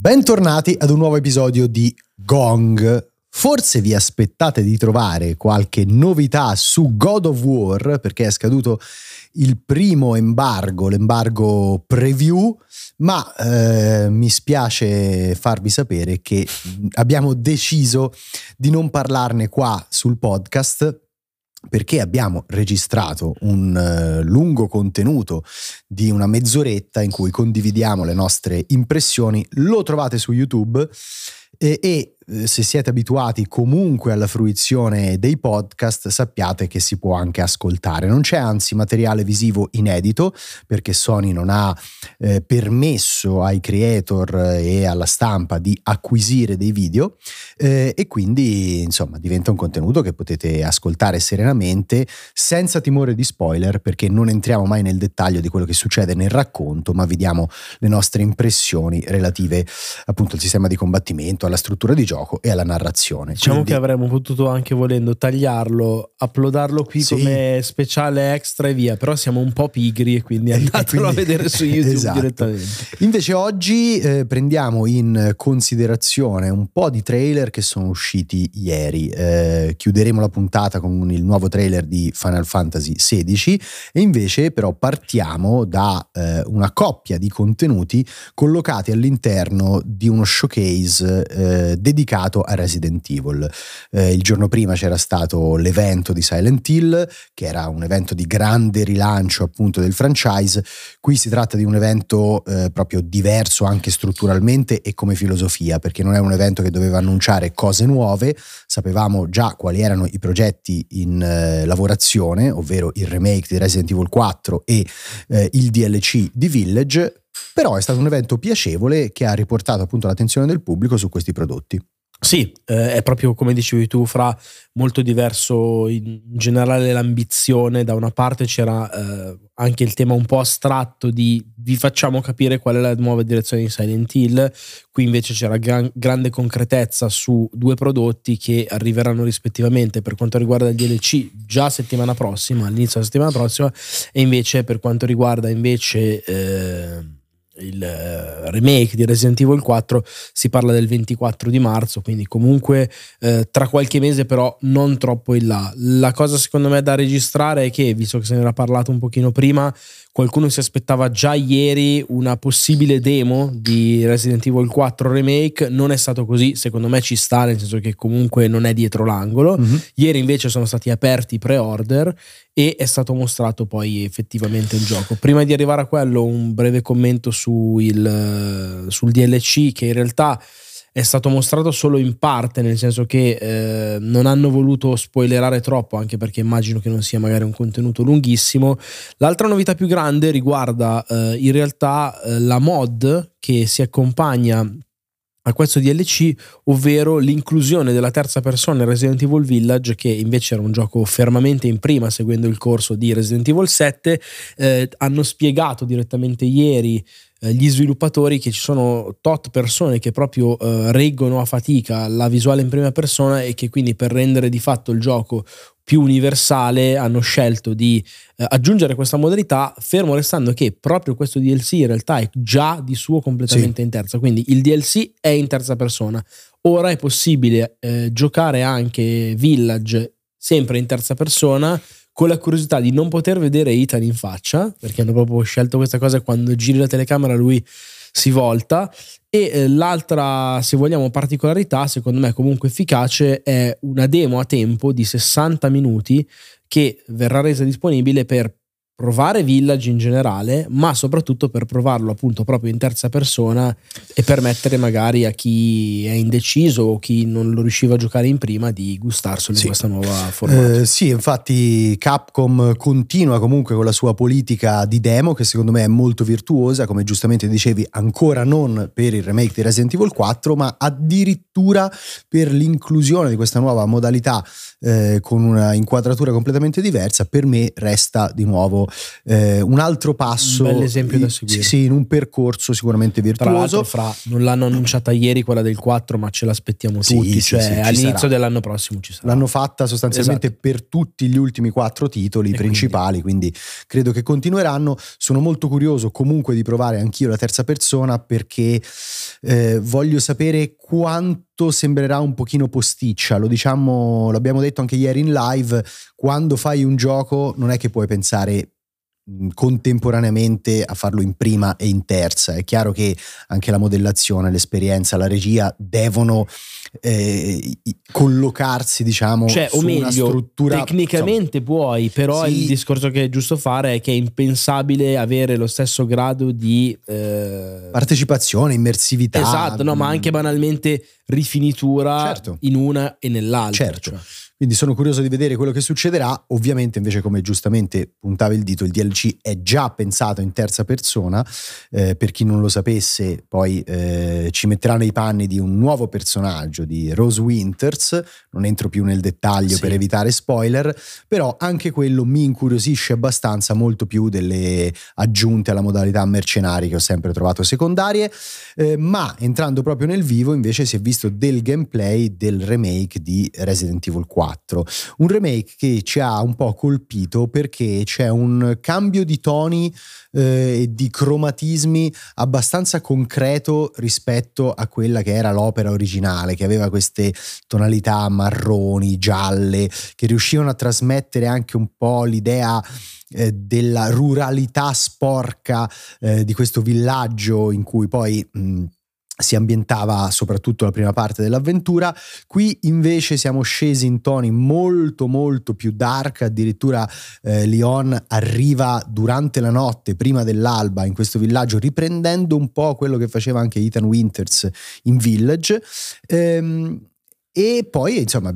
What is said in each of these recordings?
Bentornati ad un nuovo episodio di Gong. Forse vi aspettate di trovare qualche novità su God of War perché è scaduto il primo embargo, l'embargo preview, ma eh, mi spiace farvi sapere che abbiamo deciso di non parlarne qua sul podcast perché abbiamo registrato un uh, lungo contenuto di una mezz'oretta in cui condividiamo le nostre impressioni, lo trovate su YouTube e, e eh, se siete abituati comunque alla fruizione dei podcast, sappiate che si può anche ascoltare. Non c'è anzi materiale visivo inedito perché Sony non ha eh, permesso ai creator e alla stampa di acquisire dei video eh, e quindi insomma diventa un contenuto che potete ascoltare serenamente senza timore di spoiler perché non entriamo mai nel dettaglio di quello che succede nel racconto, ma vi diamo le nostre impressioni relative appunto al sistema di combattimento, alla struttura di gioco gioco e alla narrazione. Diciamo Quindi... che avremmo potuto anche volendo tagliarlo, uploadarlo qui sì. come speciale extra e via, però siamo un po' pigri e quindi andatelo quindi... a vedere su YouTube esatto. direttamente. Invece oggi eh, prendiamo in considerazione un po' di trailer che sono usciti ieri. Eh, chiuderemo la puntata con il nuovo trailer di Final Fantasy XVI e invece però partiamo da eh, una coppia di contenuti collocati all'interno di uno showcase eh, dedicato dedicato a Resident Evil. Eh, il giorno prima c'era stato l'evento di Silent Hill, che era un evento di grande rilancio appunto del franchise. Qui si tratta di un evento eh, proprio diverso anche strutturalmente e come filosofia, perché non è un evento che doveva annunciare cose nuove, sapevamo già quali erano i progetti in eh, lavorazione, ovvero il remake di Resident Evil 4 e eh, il DLC di Village, però è stato un evento piacevole che ha riportato appunto l'attenzione del pubblico su questi prodotti. Sì, eh, è proprio come dicevi tu, fra molto diverso in generale l'ambizione. Da una parte c'era eh, anche il tema un po' astratto di vi facciamo capire qual è la nuova direzione di Silent Hill. Qui invece c'era gran, grande concretezza su due prodotti che arriveranno rispettivamente per quanto riguarda il DLC già settimana prossima, all'inizio della settimana prossima, e invece per quanto riguarda invece. Eh, il eh, remake di Resident Evil 4 si parla del 24 di marzo quindi comunque eh, tra qualche mese però non troppo in là. La cosa secondo me da registrare è che visto che se ne era parlato un pochino prima qualcuno si aspettava già ieri una possibile demo di Resident Evil 4 Remake, non è stato così, secondo me ci sta, nel senso che comunque non è dietro l'angolo. Mm-hmm. Ieri invece sono stati aperti i pre-order e è stato mostrato poi effettivamente il gioco. Prima di arrivare a quello un breve commento su il, sul DLC che in realtà è stato mostrato solo in parte, nel senso che eh, non hanno voluto spoilerare troppo, anche perché immagino che non sia magari un contenuto lunghissimo. L'altra novità più grande riguarda eh, in realtà eh, la mod che si accompagna a questo DLC, ovvero l'inclusione della terza persona in Resident Evil Village, che invece era un gioco fermamente in prima, seguendo il corso di Resident Evil 7. Eh, hanno spiegato direttamente ieri gli sviluppatori che ci sono tot persone che proprio eh, reggono a fatica la visuale in prima persona e che quindi per rendere di fatto il gioco più universale hanno scelto di eh, aggiungere questa modalità, fermo restando che proprio questo DLC in realtà è già di suo completamente sì. in terza, quindi il DLC è in terza persona. Ora è possibile eh, giocare anche Village sempre in terza persona con la curiosità di non poter vedere Ethan in faccia, perché hanno proprio scelto questa cosa quando giri la telecamera lui si volta. E eh, l'altra, se vogliamo, particolarità, secondo me comunque efficace, è una demo a tempo di 60 minuti che verrà resa disponibile per provare Village in generale, ma soprattutto per provarlo appunto proprio in terza persona e permettere magari a chi è indeciso o chi non lo riusciva a giocare in prima di gustarselo sì. in questa nuova forma. Eh, sì, infatti Capcom continua comunque con la sua politica di demo che secondo me è molto virtuosa, come giustamente dicevi, ancora non per il remake di Resident Evil 4, ma addirittura per l'inclusione di questa nuova modalità eh, con una inquadratura completamente diversa, per me resta di nuovo eh, un altro passo. Un esempio da seguire. Sì, sì, in un percorso sicuramente virtuoso. Tra fra, non l'hanno annunciata ieri quella del 4, ma ce l'aspettiamo sì, tutti. Sì, cioè, all'inizio sarà. dell'anno prossimo ci sarà. L'hanno fatta sostanzialmente esatto. per tutti gli ultimi quattro titoli e principali, quindi. quindi credo che continueranno. Sono molto curioso comunque di provare anch'io la terza persona perché eh, voglio sapere quanto sembrerà un pochino posticcia. Lo diciamo, l'abbiamo detto anche ieri in live, quando fai un gioco non è che puoi pensare contemporaneamente a farlo in prima e in terza. È chiaro che anche la modellazione, l'esperienza, la regia devono eh, collocarsi, diciamo, cioè, o meglio, struttura. Tecnicamente insomma, puoi, però sì. il discorso che è giusto fare è che è impensabile avere lo stesso grado di eh... partecipazione, immersività. Esatto, no, ma anche banalmente rifinitura certo. in una e nell'altra. Certo. Cioè. Quindi sono curioso di vedere quello che succederà. Ovviamente, invece, come giustamente puntava il dito, il DLC è già pensato in terza persona. Eh, per chi non lo sapesse, poi eh, ci metterà nei panni di un nuovo personaggio di Rose Winters. Non entro più nel dettaglio sì. per evitare spoiler, però anche quello mi incuriosisce abbastanza, molto più delle aggiunte alla modalità mercenari che ho sempre trovato secondarie. Eh, ma entrando proprio nel vivo, invece, si è visto del gameplay del remake di Resident Evil 4. 4. Un remake che ci ha un po' colpito perché c'è un cambio di toni eh, e di cromatismi abbastanza concreto rispetto a quella che era l'opera originale, che aveva queste tonalità marroni, gialle, che riuscivano a trasmettere anche un po' l'idea eh, della ruralità sporca eh, di questo villaggio in cui poi mh, si ambientava soprattutto la prima parte dell'avventura. Qui invece siamo scesi in toni molto molto più dark, addirittura eh, Leon arriva durante la notte, prima dell'alba, in questo villaggio, riprendendo un po' quello che faceva anche Ethan Winters in Village. Ehm, e poi, insomma,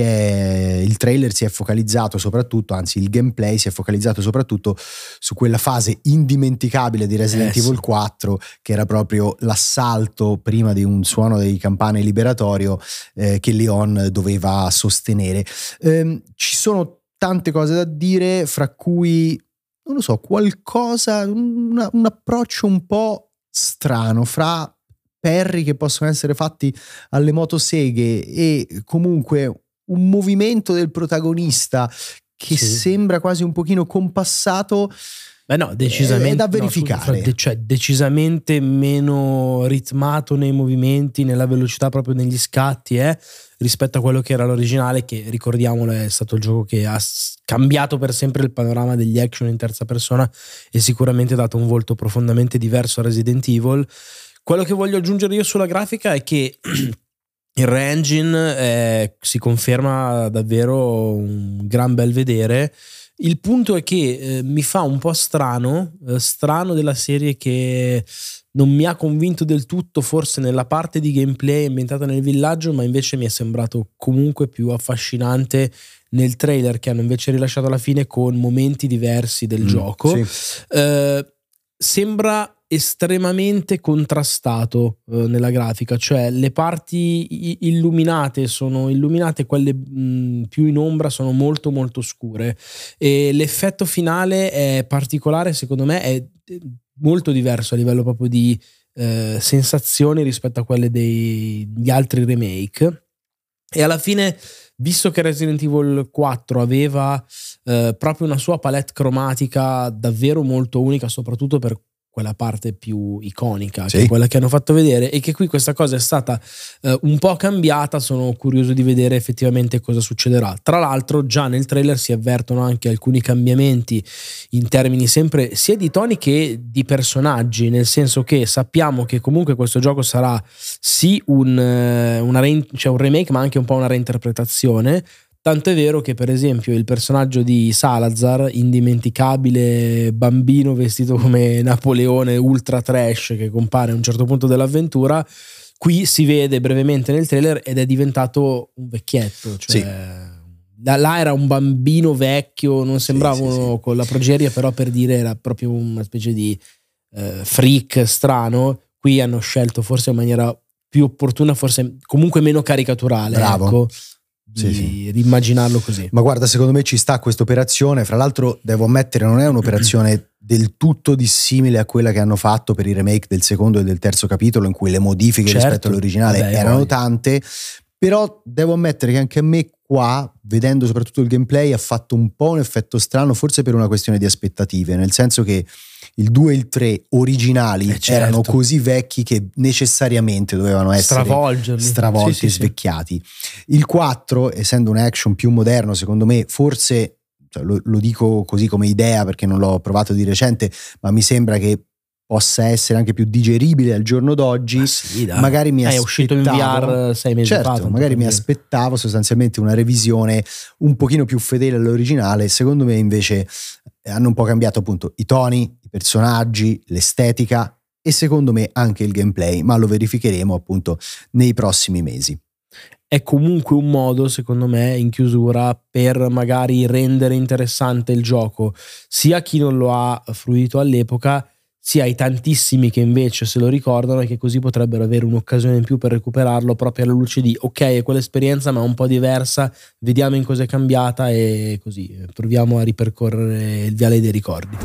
è, il trailer si è focalizzato soprattutto, anzi il gameplay si è focalizzato soprattutto su quella fase indimenticabile di Resident eh, Evil 4, che era proprio l'assalto prima di un suono dei campane liberatorio eh, che Leon doveva sostenere. Eh, ci sono tante cose da dire, fra cui, non lo so, qualcosa, una, un approccio un po' strano fra perri che possono essere fatti alle motoseghe e comunque un movimento del protagonista che sì. sembra quasi un pochino compassato. Beh no, decisamente. È da verificare. No, cioè, decisamente meno ritmato nei movimenti, nella velocità proprio negli scatti, eh, rispetto a quello che era l'originale, che ricordiamolo è stato il gioco che ha cambiato per sempre il panorama degli action in terza persona e sicuramente dato un volto profondamente diverso a Resident Evil. Quello che voglio aggiungere io sulla grafica è che il Re-Engine eh, si conferma davvero un gran bel vedere. Il punto è che eh, mi fa un po' strano, eh, strano della serie che non mi ha convinto del tutto, forse nella parte di gameplay ambientata nel villaggio, ma invece mi è sembrato comunque più affascinante nel trailer che hanno invece rilasciato alla fine con momenti diversi del mm, gioco. Sì. Eh, sembra estremamente contrastato eh, nella grafica, cioè le parti illuminate sono illuminate, quelle mh, più in ombra sono molto molto scure. E l'effetto finale è particolare, secondo me è molto diverso a livello proprio di eh, sensazioni rispetto a quelle degli altri remake. E alla fine visto che Resident Evil 4 aveva eh, proprio una sua palette cromatica davvero molto unica, soprattutto per quella parte più iconica, sì. che è quella che hanno fatto vedere, e che qui questa cosa è stata eh, un po' cambiata. Sono curioso di vedere effettivamente cosa succederà. Tra l'altro, già nel trailer si avvertono anche alcuni cambiamenti in termini sempre sia di toni che di personaggi, nel senso che sappiamo che comunque questo gioco sarà sì un, eh, re- cioè un remake, ma anche un po' una reinterpretazione Tanto è vero che, per esempio, il personaggio di Salazar, indimenticabile bambino vestito come Napoleone ultra trash che compare a un certo punto dell'avventura, qui si vede brevemente nel trailer ed è diventato un vecchietto. Cioè, sì. là, là, era un bambino vecchio, non sembrava sì, sì, con la progeria, però per dire era proprio una specie di eh, freak strano. Qui hanno scelto forse in maniera più opportuna, forse comunque meno caricaturale. Bravo. Ecco di sì, rimmaginarlo così. Ma guarda, secondo me ci sta questa operazione. Fra l'altro, devo ammettere, non è un'operazione del tutto dissimile a quella che hanno fatto per i remake del secondo e del terzo capitolo, in cui le modifiche certo. rispetto all'originale Beh, erano poi. tante. Però devo ammettere che anche a me qua, vedendo soprattutto il gameplay, ha fatto un po' un effetto strano, forse per una questione di aspettative, nel senso che il 2 e il 3 originali eh certo. erano così vecchi che necessariamente dovevano essere stravolti sì, e svecchiati. Sì. Il 4, essendo un action più moderno, secondo me, forse cioè, lo, lo, dico così come idea perché non l'ho provato di recente, ma mi sembra che possa essere anche più digeribile al giorno d'oggi. Sì, magari mi aspettavo, è uscito in VR sei mesi certo, fa. Magari mi aspettavo sostanzialmente una revisione un pochino più fedele all'originale. Secondo me invece hanno un po' cambiato appunto i toni, i personaggi, l'estetica e secondo me anche il gameplay, ma lo verificheremo appunto nei prossimi mesi. È comunque un modo, secondo me, in chiusura per magari rendere interessante il gioco sia a chi non lo ha fruito all'epoca, sia ai tantissimi che invece se lo ricordano e che così potrebbero avere un'occasione in più per recuperarlo proprio alla luce di ok, è quell'esperienza ma un po' diversa, vediamo in cosa è cambiata e così proviamo a ripercorrere il viale dei ricordi.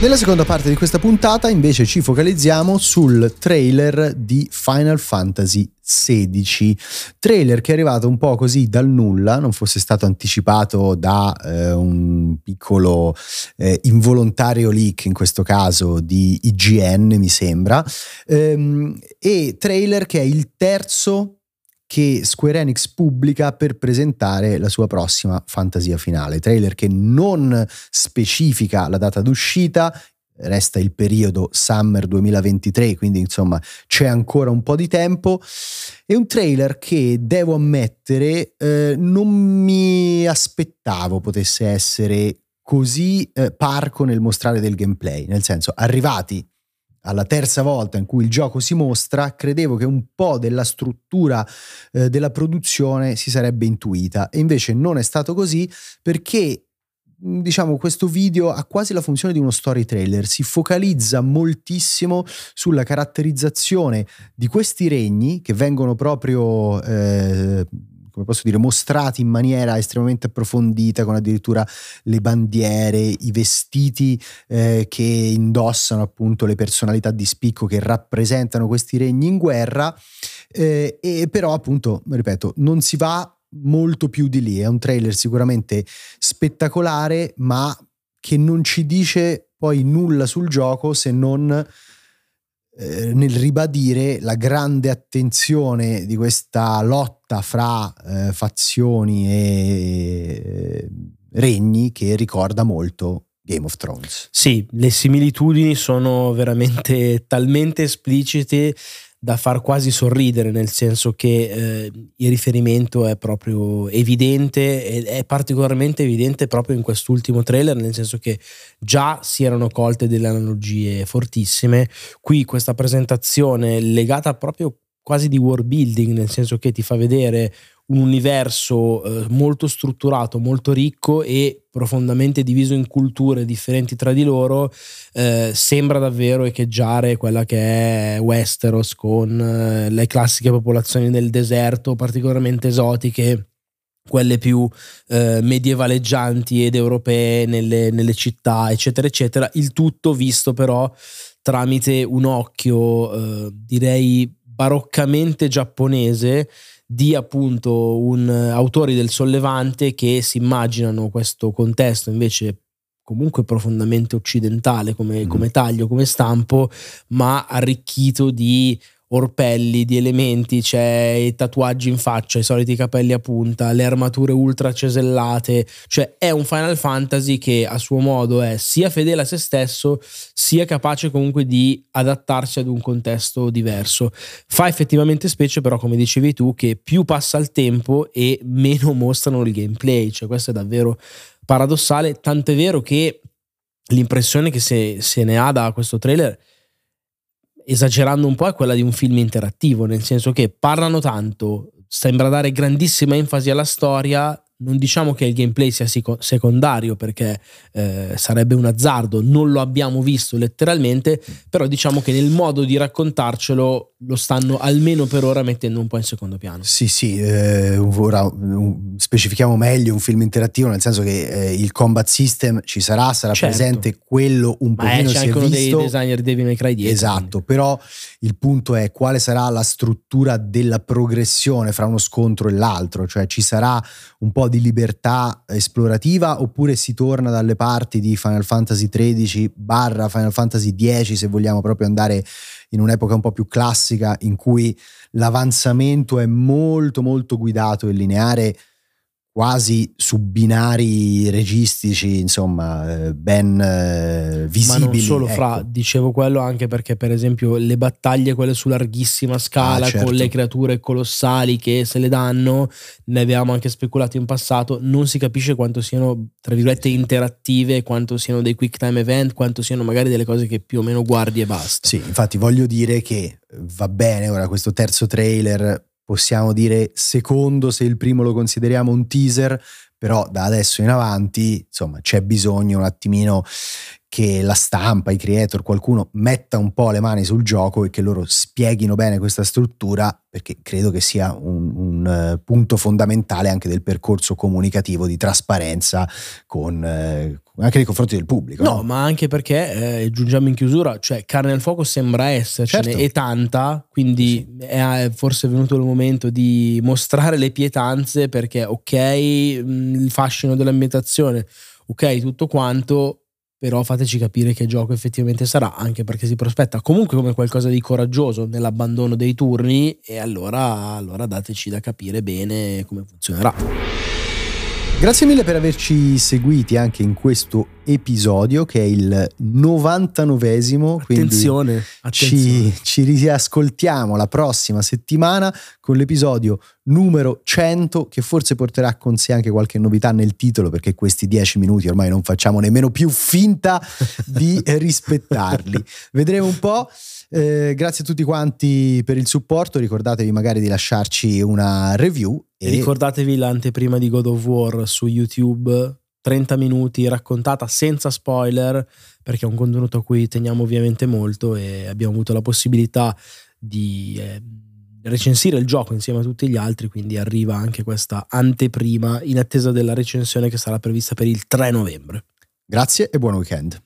Nella seconda parte di questa puntata invece ci focalizziamo sul trailer di Final Fantasy XVI, trailer che è arrivato un po' così dal nulla, non fosse stato anticipato da eh, un piccolo eh, involontario leak in questo caso di IGN mi sembra, ehm, e trailer che è il terzo che Square Enix pubblica per presentare la sua prossima fantasia finale. Trailer che non specifica la data d'uscita, resta il periodo summer 2023, quindi insomma c'è ancora un po' di tempo. È un trailer che devo ammettere eh, non mi aspettavo potesse essere così eh, parco nel mostrare del gameplay, nel senso arrivati alla terza volta in cui il gioco si mostra, credevo che un po' della struttura eh, della produzione si sarebbe intuita. E invece non è stato così perché diciamo questo video ha quasi la funzione di uno story trailer, si focalizza moltissimo sulla caratterizzazione di questi regni che vengono proprio eh, come posso dire, mostrati in maniera estremamente approfondita, con addirittura le bandiere, i vestiti eh, che indossano appunto le personalità di spicco che rappresentano questi regni in guerra, eh, e però appunto, ripeto, non si va molto più di lì, è un trailer sicuramente spettacolare, ma che non ci dice poi nulla sul gioco se non eh, nel ribadire la grande attenzione di questa lotta fra eh, fazioni e eh, regni che ricorda molto Game of Thrones. Sì, le similitudini sono veramente talmente esplicite da far quasi sorridere, nel senso che eh, il riferimento è proprio evidente ed è particolarmente evidente proprio in quest'ultimo trailer, nel senso che già si erano colte delle analogie fortissime. Qui questa presentazione legata proprio quasi di world building, nel senso che ti fa vedere un universo eh, molto strutturato, molto ricco e profondamente diviso in culture differenti tra di loro, eh, sembra davvero echeggiare quella che è Westeros con eh, le classiche popolazioni del deserto particolarmente esotiche quelle più eh, medievaleggianti ed europee nelle, nelle, città, eccetera, eccetera. Il tutto visto però tramite un occhio, eh, direi, baroccamente giapponese di appunto un, autori del sollevante che si immaginano questo contesto invece comunque profondamente occidentale come, mm. come taglio, come stampo, ma arricchito di orpelli, di elementi, c'è i tatuaggi in faccia, i soliti capelli a punta, le armature ultra cesellate, cioè è un Final Fantasy che a suo modo è sia fedele a se stesso, sia capace comunque di adattarsi ad un contesto diverso. Fa effettivamente specie però, come dicevi tu, che più passa il tempo e meno mostrano il gameplay, cioè questo è davvero paradossale, tant'è vero che l'impressione che se, se ne ha da questo trailer è esagerando un po', è quella di un film interattivo, nel senso che parlano tanto, sembra dare grandissima enfasi alla storia. Non diciamo che il gameplay sia secondario perché eh, sarebbe un azzardo, non lo abbiamo visto letteralmente, però diciamo che nel modo di raccontarcelo lo stanno almeno per ora mettendo un po' in secondo piano. Sì, sì, eh, ora specifichiamo meglio un film interattivo, nel senso che eh, il combat system ci sarà, sarà Certo. presente, quello un Ma pochino c'è si anche uno visto. dei designer di Devil May Cry dietro. Esatto, quindi. però il punto è quale sarà la struttura della progressione fra uno scontro e l'altro, cioè ci sarà un po' di libertà esplorativa oppure si torna dalle parti di Final Fantasy XIII barra Final Fantasy X se vogliamo proprio andare in un'epoca un po' più classica in cui l'avanzamento è molto molto guidato e lineare quasi su binari registici insomma eh, ben eh, Ma visibili non solo ecco. fra, dicevo quello anche perché per esempio le battaglie quelle su larghissima scala Ah, certo. con le creature colossali che se le danno, ne avevamo anche speculato in passato, non si capisce quanto siano tra virgolette interattive, quanto siano dei quick time event, quanto siano magari delle cose che più o meno guardi e basta. Sì, infatti voglio dire che va bene ora questo terzo trailer, possiamo dire secondo se il primo lo consideriamo un teaser, però da adesso in avanti, insomma, c'è bisogno un attimino che la stampa, i creator, qualcuno metta un po' le mani sul gioco e che loro spieghino bene questa struttura, perché credo che sia un, un, eh, punto fondamentale anche del percorso comunicativo di trasparenza con, eh, anche nei confronti del pubblico. No, no? ma anche perché eh, giungiamo in chiusura, cioè carne al fuoco sembra essercene Certo. e tanta, quindi è forse venuto il momento di mostrare le pietanze perché ok, mh, il fascino dell'ambientazione, ok, tutto quanto, però fateci capire che gioco effettivamente sarà, anche perché si prospetta comunque come qualcosa di coraggioso nell'abbandono dei turni e allora, allora dateci da capire bene come funzionerà. Grazie mille per averci seguiti anche in questo episodio che è il 99esimo. Quindi Attenzione, attenzione. ci, ci riascoltiamo la prossima settimana con l'episodio numero 100 che forse porterà con sé anche qualche novità nel titolo perché questi 10 minuti ormai non facciamo nemmeno più finta di rispettarli. Vedremo un po'. Eh, grazie a tutti quanti per il supporto. Ricordatevi magari di lasciarci una review. E ricordatevi l'anteprima di God of War su YouTube, 30 minuti raccontata senza spoiler, perché è un contenuto a cui teniamo ovviamente molto e abbiamo avuto la possibilità di eh, recensire il gioco insieme a tutti gli altri, quindi arriva anche questa anteprima in attesa della recensione che sarà prevista per il 3 novembre. Grazie e buon weekend.